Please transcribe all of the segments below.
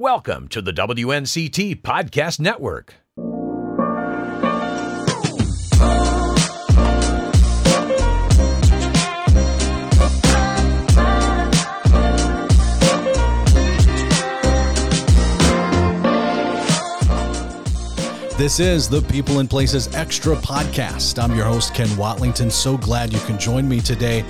Welcome to the WNCT Podcast Network. This is the People and Places Extra podcast. I'm your host, Ken Watlington. So glad you can join me today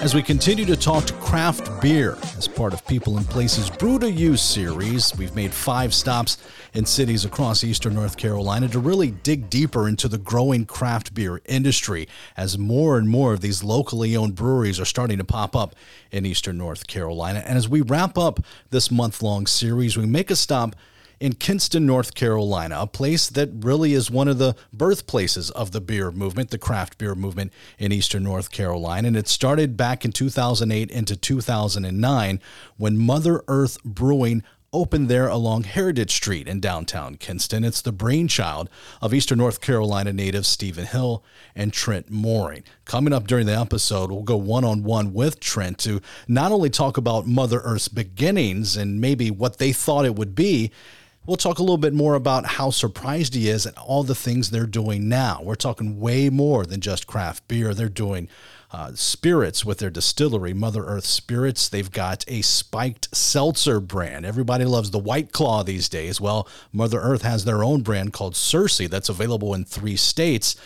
as we continue to talk to craft beer as part of People and Places Brew to You series. We've made five stops in cities across eastern North Carolina to really dig deeper into the growing craft beer industry as more and more of these locally owned breweries are starting to pop up in eastern North Carolina. And as we wrap up this month long series, we make a stop in Kinston, North Carolina, a place that really is one of the birthplaces of the beer movement, the craft beer movement in eastern North Carolina. And it started back in 2008 into 2009 when Mother Earth Brewing opened there along Heritage Street in downtown Kinston. It's the brainchild of Eastern North Carolina native Stephen Hill and Trent Mooring. Coming up during the episode, we'll go one on one with Trent to not only talk about Mother Earth's beginnings and maybe what they thought it would be, We'll talk a little bit more about how surprised he is at all the things they're doing now. We're talking way more than just craft beer. They're doing uh, spirits with their distillery, Mother Earth Spirits. They've got a spiked seltzer brand. Everybody loves the White Claw these days. Well, Mother Earth has their own brand called Cersei that's available in three states.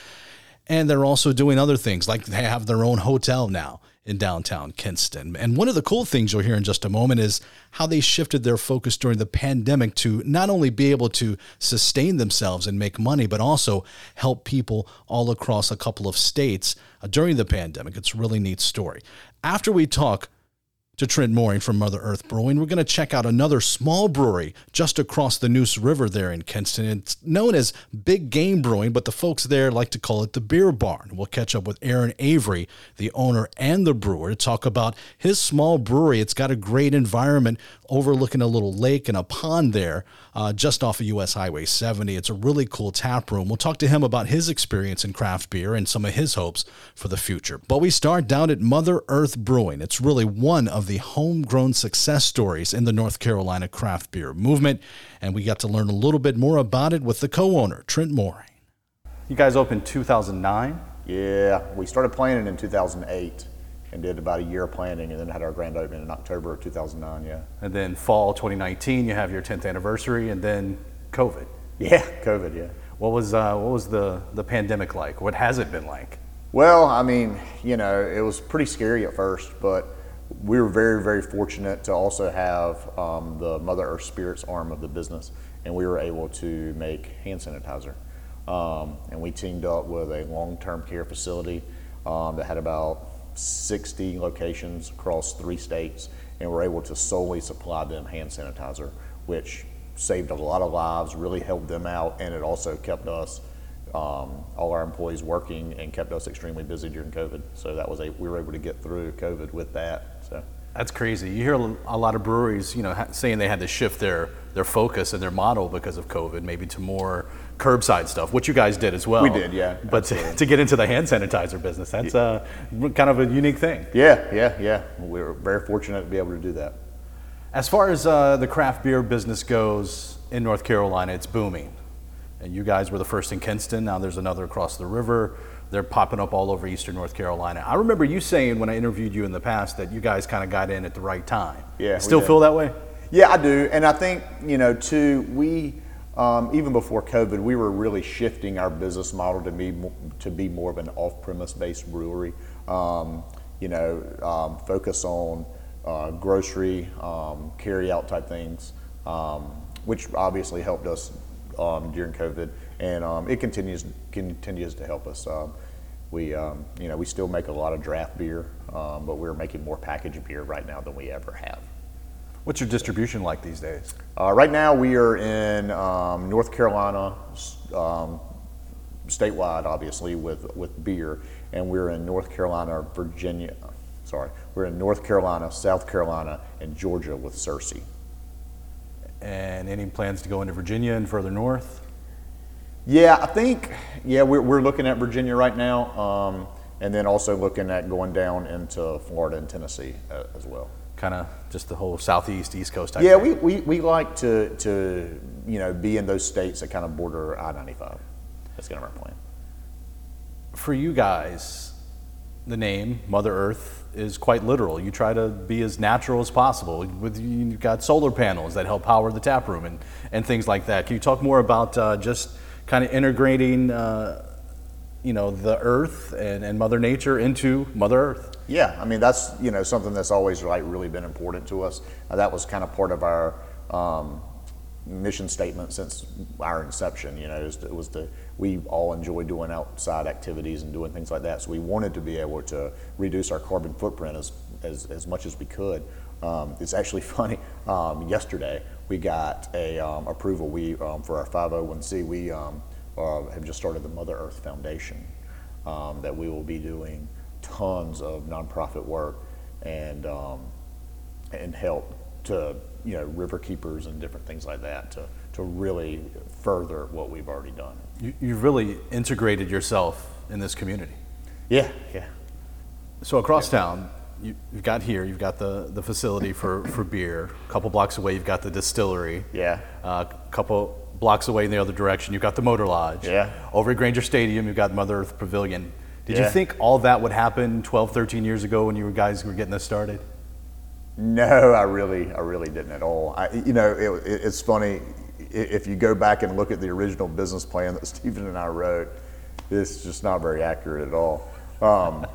And they're also doing other things, like they have their own hotel now in downtown Kinston. And one of the cool things you'll hear in just a moment is how they shifted their focus during the pandemic to not only be able to sustain themselves and make money, but also help people all across a couple of states uh, during the pandemic. It's a really neat story. After we talk to Trent Mooring from Mother Earth Brewing. We're going to check out another small brewery just across the Neuse River there in Kinston. It's known as Big Game Brewing, but the folks there like to call it the Beer Barn. We'll catch up with Aaron Avery, the owner and the brewer, to talk about his small brewery. It's got a great environment overlooking a little lake and a pond there uh, just off of US Highway 70. It's a really cool tap room. We'll talk to him about his experience in craft beer and some of his hopes for the future. But we start down at Mother Earth Brewing. It's really one of the homegrown success stories in the North Carolina craft beer movement, and we got to learn a little bit more about it with the co owner, Trent Mooring. You guys opened 2009? Yeah, we started planning in 2008 and did about a year of planning and then had our grand opening in October of 2009, yeah. And then fall 2019, you have your 10th anniversary, and then COVID. Yeah, COVID, yeah. What was, uh, what was the, the pandemic like? What has it been like? Well, I mean, you know, it was pretty scary at first, but we were very, very fortunate to also have um, the Mother Earth Spirits arm of the business, and we were able to make hand sanitizer. Um, and we teamed up with a long term care facility um, that had about 60 locations across three states, and we're able to solely supply them hand sanitizer, which saved a lot of lives, really helped them out, and it also kept us, um, all our employees working, and kept us extremely busy during COVID. So that was a we were able to get through COVID with that. That's crazy. You hear a lot of breweries, you know, saying they had to shift their their focus and their model because of COVID, maybe to more curbside stuff, which you guys did as well. We did, yeah. But to, to, get into the hand sanitizer business, that's uh, kind of a unique thing. Yeah, yeah, yeah. We were very fortunate to be able to do that. As far as uh, the craft beer business goes in North Carolina, it's booming. And you guys were the first in Kinston. Now there's another across the river. They're popping up all over eastern North Carolina. I remember you saying when I interviewed you in the past that you guys kind of got in at the right time. Yeah. Still feel that way? Yeah, I do. And I think, you know, too, we um, even before COVID, we were really shifting our business model to be to be more of an off-premise based brewery. Um, you know, um, focus on uh, grocery, um, carry-out type things, um, which obviously helped us um, during COVID, and it continues continues to help us. We, you know, we still make a lot of draft beer, but we're making more packaged beer right now than we ever have. What's your distribution like these days? Uh, right now, we are in um, North Carolina, um, statewide, obviously, with, with beer, and we're in North Carolina, Virginia. Sorry, we're in North Carolina, South Carolina, and Georgia with Cersei. And any plans to go into Virginia and further north? Yeah, I think, yeah, we're, we're looking at Virginia right now, um, and then also looking at going down into Florida and Tennessee uh, as well. kind of just the whole southeast, east coast type. Yeah, we, we, we like to, to, you know, be in those states that kind of border I-95. That's kind of our plan. for you guys, the name Mother Earth is quite literal. You try to be as natural as possible. With you've got solar panels that help power the tap room and, and things like that. Can you talk more about uh, just kind of integrating, uh, you know, the Earth and, and Mother Nature into Mother Earth? Yeah, I mean that's you know something that's always like really been important to us. Uh, that was kind of part of our um, mission statement since our inception. You know, it was, it was the we all enjoy doing outside activities and doing things like that. So we wanted to be able to reduce our carbon footprint as as, as much as we could. Um, it's actually funny. Um, yesterday we got a um, approval. We um, for our 501c we um, uh, have just started the Mother Earth Foundation um, that we will be doing tons of nonprofit work and um, and help to you know river keepers and different things like that to to really further what we've already done. You, you've really integrated yourself in this community. Yeah, yeah, So across town, you, you've got here, you've got the, the facility for, for beer. A couple blocks away, you've got the distillery. yeah. A couple blocks away in the other direction, you've got the Motor Lodge. Yeah. Over at Grainger Stadium, you've got Mother Earth Pavilion. Did you think all that would happen 12, 13 years ago when you guys were getting this started? No, I really, I really didn't at all. I, you know, it, it, it's funny if you go back and look at the original business plan that Stephen and I wrote. It's just not very accurate at all. Um,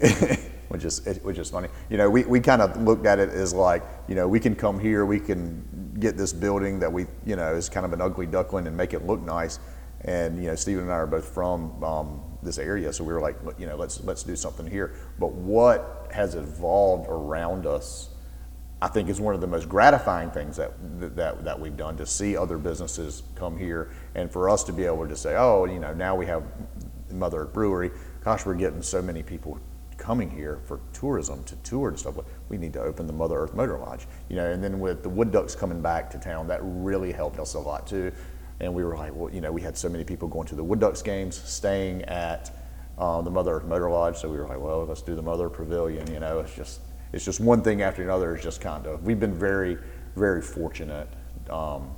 which is which is funny. You know, we, we kind of looked at it as like, you know, we can come here, we can get this building that we, you know, is kind of an ugly duckling and make it look nice. And you know, Stephen and I are both from um, this area, so we were like, you know, let's let's do something here. But what has evolved around us, I think, is one of the most gratifying things that that that we've done to see other businesses come here, and for us to be able to say, oh, you know, now we have Mother Brewery. Gosh, we're getting so many people coming here for tourism to tour and stuff. We need to open the Mother Earth Motor Lodge, you know. And then with the Wood Ducks coming back to town, that really helped us a lot too. And we were like, well, you know, we had so many people going to the Wood Ducks games, staying at uh, the Mother Earth Motor Lodge. So we were like, well, let's do the Mother Pavilion. You know, it's just it's just one thing after another. It's just kind of we've been very very fortunate um,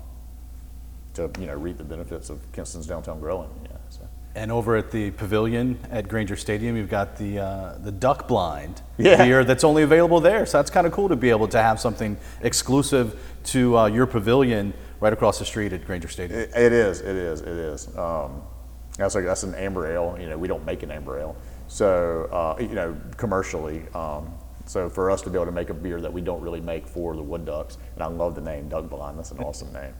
to you know reap the benefits of Kinston's downtown growing. And over at the pavilion at Grainger Stadium, you've got the uh, the duck blind Yeah. beer that's only available there. So that's kind of cool to be able to have something exclusive to uh, your pavilion right across the street at Grainger Stadium. It, it is. It is. It is. Um, that's like that's an amber ale. You know, we don't make an amber ale, so uh, you know commercially. Um, so for us to be able to make a beer that we don't really make for the Wood Ducks, and I love the name Duck Blind. That's an awesome name.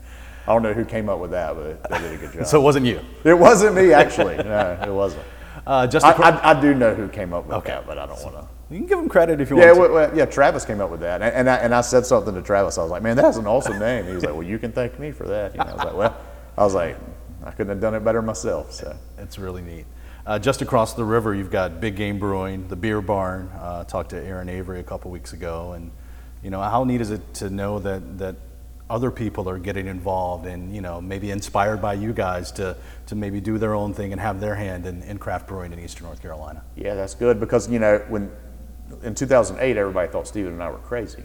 I don't know who came up with that, but they did a good job. So it wasn't you. it wasn't me actually. No, it wasn't. Uh, just I, I, I do know who came up with Okay. that, but I don't want to. you can give him credit if you Yeah, want well, yeah. Travis came up with that, and, and I and I said something to Travis. I was like, "Man, that's an awesome name." He was like, "Well, you can thank me for that." You know, I was like, "Well," I was like, "I couldn't have done it better myself." So It's really neat. Uh, just across the river, you've got Big Game Brewing, the Beer Barn. Uh, talked to Aaron Avery a couple weeks ago, and you know how neat is it to know that that other people are getting involved and you know maybe inspired by you guys to to maybe do their own thing and have their hand in, in craft brewing in Eastern North Carolina. yeah, that's good because you know when in 2008 everybody thought Stephen and I were crazy.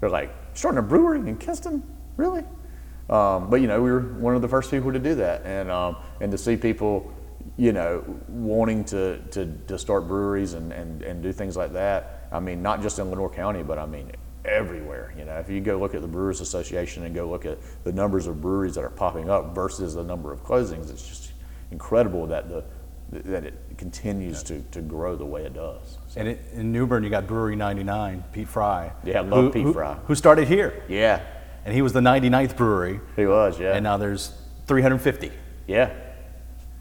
They're like, "Starting a brewery in Kinston, really?" Um, but you know, we were one of the first people to do that, and um, and to see people, you know, wanting to to, to start breweries and, and, and do things like that. I mean, not just in Lenoir County, but I mean everywhere. You know, if you go look at the Brewers Association and go look at the numbers of breweries that are popping up versus the number of closings, it's just incredible that the that it continues to, to grow the way it does. So, And it, in New Bern, you got Brewery 99, Pete Fry. Yeah, I love who- Pete who- Fry. Who started here, yeah, and he was the 99th brewery, he was. Yeah, and now there's 350. yeah.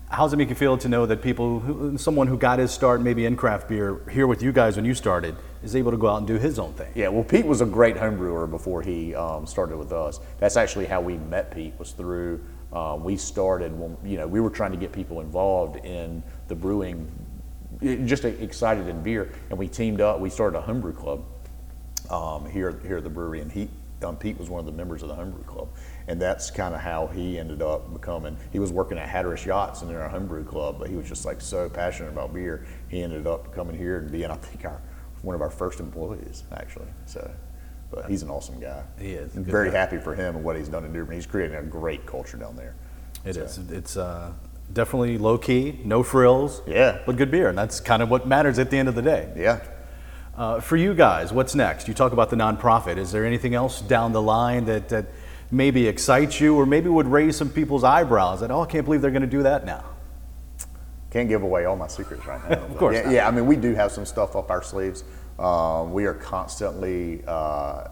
How does it make you feel to know that people, someone who got his start maybe in craft beer here with you guys when you started, is able to go out and do his own thing? Yeah, well, Pete was a great home brewer before he um, started with us. That's actually how we met Pete. Was through um, we started when you know we were trying to get people involved in the brewing, just excited in beer, and we teamed up. We started a homebrew club um, here here at the brewery, and he um, Pete was one of the members of the homebrew club, and that's kind of how he ended up becoming. He was working at Hatteras Yachts and in our homebrew club, but he was just like so passionate about beer. He ended up coming here and being, I think, our one of our first employees actually. So, but he's an awesome guy. He is, I'm very guy. happy for him and what he's done in New Bern. He's creating a great culture down there. It So, is. It's uh, definitely low key, no frills. Yeah. But good beer, and that's kind of what matters at the end of the day. Yeah. Uh, for you guys, what's next? You talk about the nonprofit. Is there anything else down the line that, that maybe excites you, or maybe would raise some people's eyebrows? That oh, I can't believe they're going to do that now. Can't give away all my secrets right now. of course Yeah, yeah, I mean, we do have some stuff up our sleeves. Um, we are constantly, uh,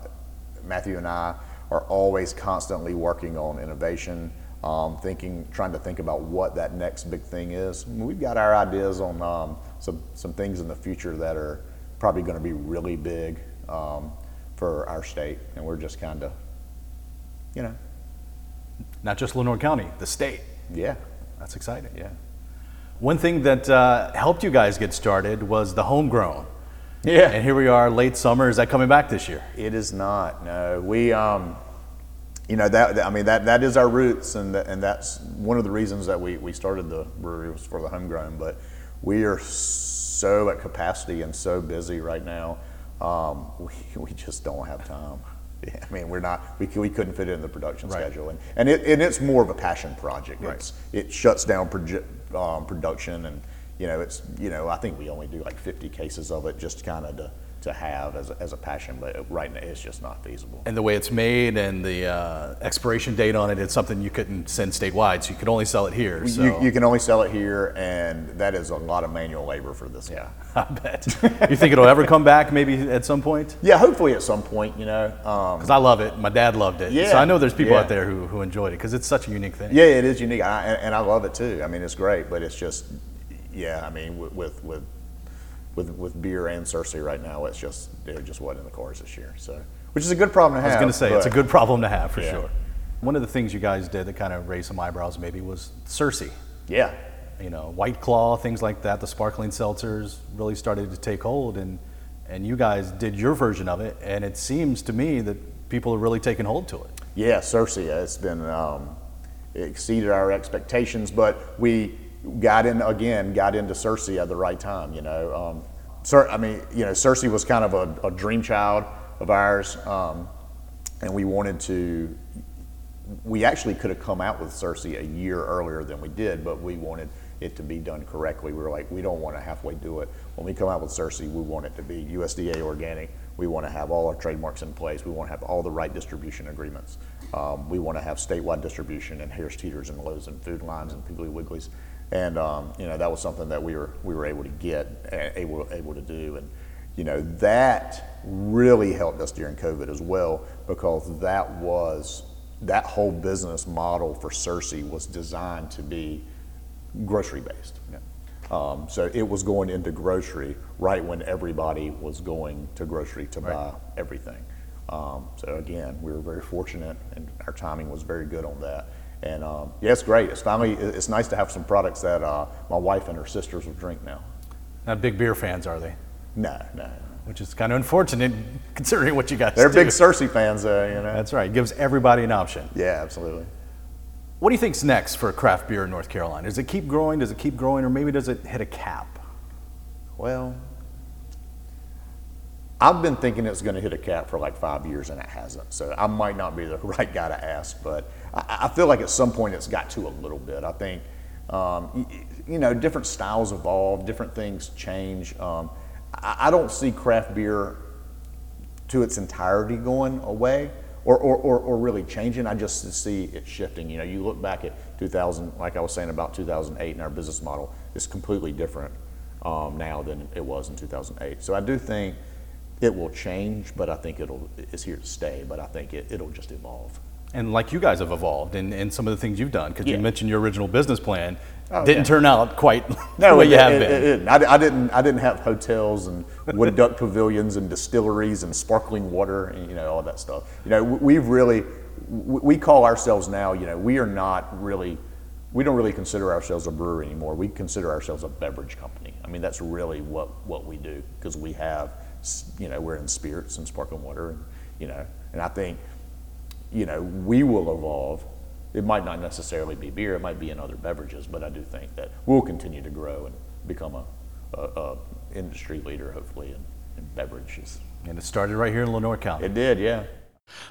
Matthew and I are always constantly working on innovation, um, thinking, trying to think about what that next big thing is. We've got our ideas on um, some, some things in the future that are probably going to be really big um, for our state, and we're just kind of, you know, Not just Lenoir County, the state. yeah, That's exciting. yeah. One thing that uh, helped you guys get started was the homegrown. Yeah. And here we are, late summer. Is that coming back this year? It is not. No, we, um, you know, that, I mean, that, that is our roots, and that, and that's one of the reasons that we, we started the brewery was for the homegrown. But we are so at capacity and so busy right now. Um, we, we just don't have time. I mean, we're not. We, we couldn't fit it in the production Right. schedule, and and, it, and it's more of a passion project. Right. It's, it shuts down proje- um, production, and you know, it's you know, I think we only do like 50 cases of it, just kind of to, to have as a, as a passion. But right now, it's just not feasible. And the way it's made and the uh, expiration date on it, it's something you couldn't send statewide, so you could only sell it here. So You, you can only sell it here, and that is a lot of manual labor for this guy. I bet. you think it'll ever come back maybe at some point? Yeah, hopefully at some point, you know. Um, Because I love it. My dad loved it. Yeah, So I know there's people yeah. out there who, who enjoyed it because it's such a unique thing. yeah, it is unique, I, and, and I love it too. I mean, it's great, but it's just, yeah. I mean, with with with with, beer and Cersei right now, it's just they're just wasn't in the cars this year. So, which is a good problem to have. I was going to say, it's a good problem to have for Yeah. sure. One of the things you guys did that kind of raised some eyebrows maybe was Cersei. Yeah, You know, White Claw, things like that, the sparkling seltzers really started to take hold, and, and you guys did your version of it, and it seems to me that people are really taking hold to it. Yeah, Cersei, it's been um, it exceeded our expectations, but we got in again, got into Cersei at the right time. You know, um, Cer- I mean, you know, Cersei was kind of a, a dream child of ours, um, and we wanted to. We actually could have come out with Cersei a year earlier than we did, but we wanted it to be done correctly. We were like, we don't want to halfway do it. When we come out with Cersei, we want it to be USDA organic. We want to have all our trademarks in place. We want to have all the right distribution agreements. Um, we want to have statewide distribution and Harris Teeters and Lowe's and Food Lions and Piggly Wigglies. And um, you know that was something that we were we were able to get, able able to do, and you know that really helped us during COVID as well because that was that whole business model for Cersei was designed to be grocery based. Um, so it was going into grocery right when everybody was going to grocery to buy everything. Um, so again, we were very fortunate, and our timing was very good on that. And um, yeah, it's great. It's finally it's nice to have some products that uh, my wife and her sisters will drink now. Not big beer fans, are they? No, no, Which is kind of unfortunate considering what you guys they're do. big Cersei fans, though. You know. That's right. It Gives everybody an option. yeah, absolutely. What do you think's next for craft beer in North Carolina? Does it keep growing? Does it keep growing, or maybe does it hit a cap? Well, I've been thinking it's going to hit a cap for like five years and it hasn't. So I might not be the right guy to ask, but I, I feel like at some point it's got to a little bit. I think, um, y- you know, different styles evolve, different things change. Um, I, I don't see craft beer to its entirety going away or, or, or, or really changing. I just see it shifting. You know, you look back at 2000, like I was saying about 2008 and our business model is completely different um, now than it was in 2008. So I do think it will change, but I think it'll, it's here to stay, but I think it, it'll just evolve. And like you guys have evolved and, in some of the things you've done, because you mentioned your original business plan Oh, didn't yeah. turn out quite the way it, you have it- been. it didn't. I, I didn't. I didn't have hotels and wood duck pavilions and distilleries and sparkling water and you know all that stuff. You know, we- we've really we call ourselves now. You know, we are not really. We don't really consider ourselves a brewery anymore. We consider ourselves a beverage company. I mean, that's really what what we do because we have, you know, we're in spirits and sparkling water, and you know, and I think you know, we will evolve. It might not necessarily be beer, it might be in other beverages, but I do think that we'll continue to grow and become a, a, a industry leader, hopefully, in, and beverages. And it started right here in Lenoir County. It did, yeah.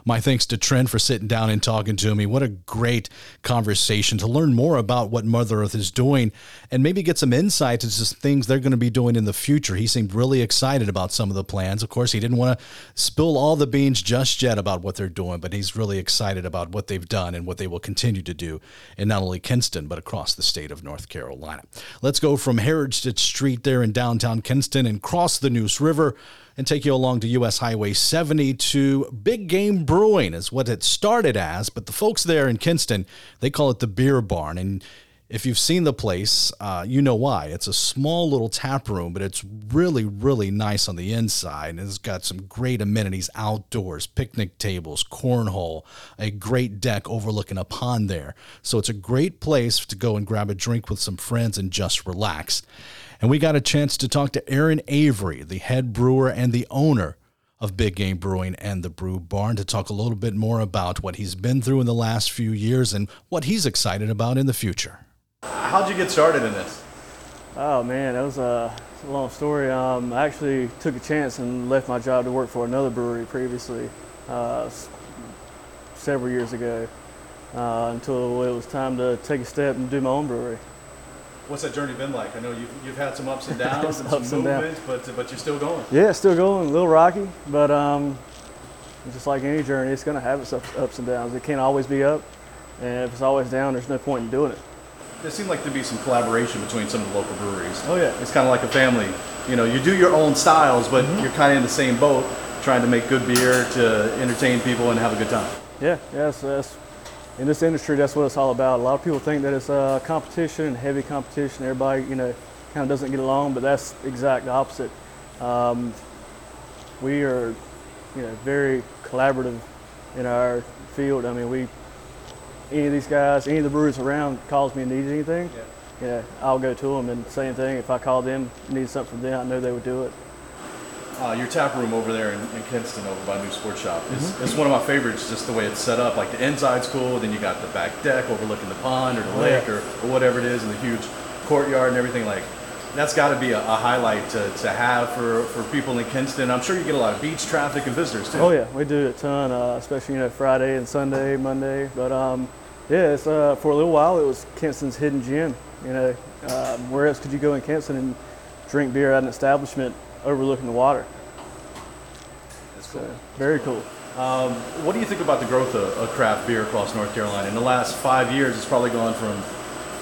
My thanks to Trent for sitting down and talking to me. What a great conversation to learn more about what Mother Earth is doing and maybe get some insight into some things they're going to be doing in the future. He seemed really excited about some of the plans. Of course, he didn't want to spill all the beans just yet about what they're doing, but he's really excited about what they've done and what they will continue to do in not only Kinston, but across the state of North Carolina. Let's go from Heritage Street there in downtown Kinston and cross the Neuse River and take you along to US Highway 72. Big Game Brewing is what it started as, but the folks there in Kinston, they call it the Beer Barn and if you've seen the place, uh, you know why. It's a small little tap room, but it's really, really nice on the inside. And it's got some great amenities outdoors picnic tables, cornhole, a great deck overlooking a pond there. So it's a great place to go and grab a drink with some friends and just relax. And we got a chance to talk to Aaron Avery, the head brewer and the owner of Big Game Brewing and the Brew Barn, to talk a little bit more about what he's been through in the last few years and what he's excited about in the future. How'd you get started in this? Oh man, that was a, a long story. Um, I actually took a chance and left my job to work for another brewery previously, uh, several years ago, uh, until it was time to take a step and do my own brewery. What's that journey been like? I know you've, you've had some ups and downs and Ups some and downs. movements, but but you're still going. Yeah, still going, a little rocky, but um, just like any journey, it's going to have its ups, ups and downs. It can't always be up, and if it's always down, there's no point in doing it. There seemed like to be some collaboration between some of the local breweries. Oh yeah, It's kind of like a family. You know, you do your own styles, but Mm-hmm. you're kind of in the same boat, trying to make good beer to entertain people and have a good time. Yeah, yes, that's in this industry. That's what it's all about. A lot of people think that it's uh, competition, heavy competition. Everybody, you know, kind of doesn't get along, but that's exact opposite. Um, we are, you know, very collaborative in our field. I mean, we any of these guys, any of the brewers around calls me and needs anything, you know, I'll go to them and same thing. If I call them, need something from them, I know they would do it. Uh, your tap room over there in, in Kinston, over by Neuse Sports Shop, is Mm-hmm. it's one of my favorites. Just the way it's set up. Like the inside's cool, then you got the back deck overlooking the pond or the Oh, lake yeah. or, or whatever it is, and the huge courtyard and everything. Like that's got to be a, a highlight to, to have for, for people in Kinston. I'm sure you get a lot of beach traffic and visitors too. Oh yeah, we do a ton, uh, especially you know Friday and Sunday, Monday. But um, yeah, it's uh, for a little while it was Kinston's hidden gem. You know, um, where else could you go in Kinston and drink beer at an establishment overlooking the water? That's So, very cool. Um, what do you think about the growth of, of craft beer across North Carolina? In the last five years, it's probably gone from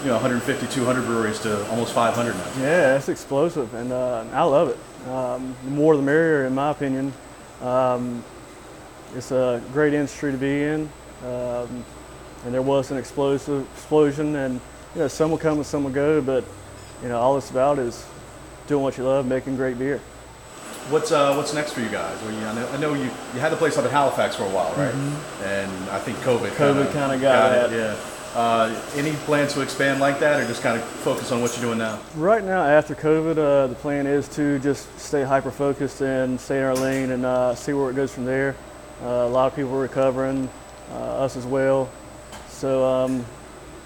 you know 150, 200 breweries to almost 500 now. Yeah, it's explosive, and uh, I love it. Um, the more the merrier, in my opinion. Um, it's a great industry to be in, um, and there was an explosive explosion, and you know some will come and some will go, but you know all it's about is doing what you love, making great beer. What's uh, what's next for you guys? Well, you, I, know, I know you you had the place up in Halifax for a while, right? And I think COVID Mm-hmm. COVID kinda got it. Yeah. Uh, any plans to expand like that, or just kind of focus on what you're doing now? Right now, after COVID, uh, the plan is to just stay hyper focused and stay in our lane and uh, see where it goes from there. Uh, a lot of people are recovering, uh, us as well. So um,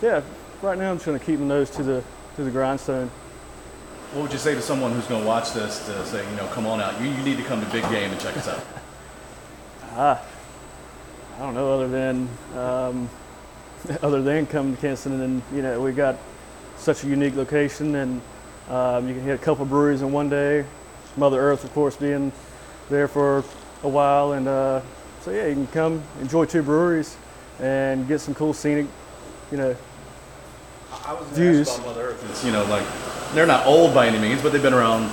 yeah, right now I'm just going to keep my nose to the to the grindstone. What would you say to someone who's going to watch this to say, you know, come on out, you, you need to come to Big Game and check us out? I don't know other than um, other than come to Kinston and you know we've got such a unique location and um, you can hit a couple breweries in one day. Mother Earth, of course, being there for a while, and uh, so yeah, you can come enjoy two breweries and get some cool scenic, you know. I was Views. Mother Earth. It's, you know, like they're not old by any means, but they've been around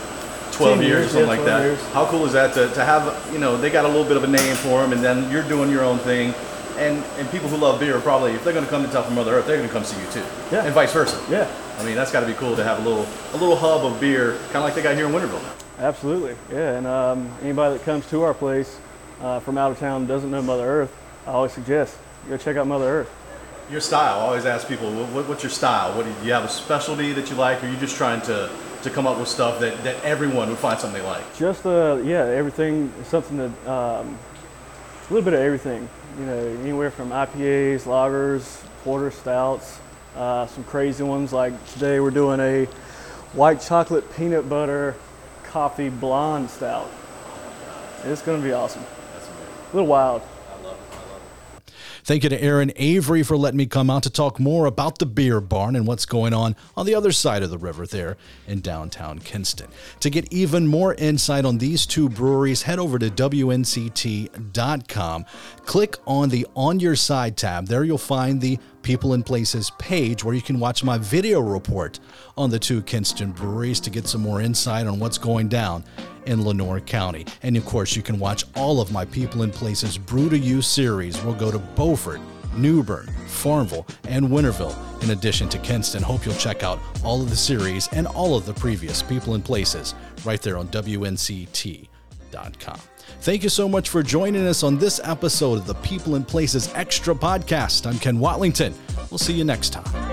12 10 years, years, something yeah, like that. years. How cool is that to, to have, you know, they got a little bit of a name for them, and then you're doing your own thing. And, and people who love beer are probably, if they're going to come to Tough Mother Earth, they're going to come see you too. Yeah. And vice versa. Yeah, I mean, that's got to be cool to have a little a little hub of beer, kind of like they got here in Winterville now. absolutely. Yeah, and um, anybody that comes to our place uh, from out of town doesn't know Mother Earth, I always suggest go check out Mother Earth. Your style, I always ask people, what, what, what's your style? What do you, do you have a specialty that you like, or are you just trying to, to come up with stuff that, that everyone would find something they like? Just uh, yeah, everything something that um, a little bit of everything. You know, anywhere from IPAs, lagers, porter stouts, uh, some crazy ones like today we're doing a white chocolate peanut butter coffee blonde stout. It's going to be awesome. A little wild. Thank you to Aaron Avery for letting me come out to talk more about the beer barn and what's going on on the other side of the river there in downtown Kinston. To get even more insight on these two breweries, head over to WNCT.com. Click on the On Your Side tab. There you'll find the People and Places page where you can watch my video report on the two Kinston breweries to get some more insight on what's going down in Lenoir County. And of course, you can watch all of my People and Places Brew to You series. We'll go to Beaufort, New Bern, Farmville, and Winterville, in addition to Kinston. Hope you'll check out all of the series and all of the previous People and Places right there on WNCT.com. Thank you so much for joining us on this episode of the People and Places Extra podcast. I'm Ken Watlington. We'll see you next time.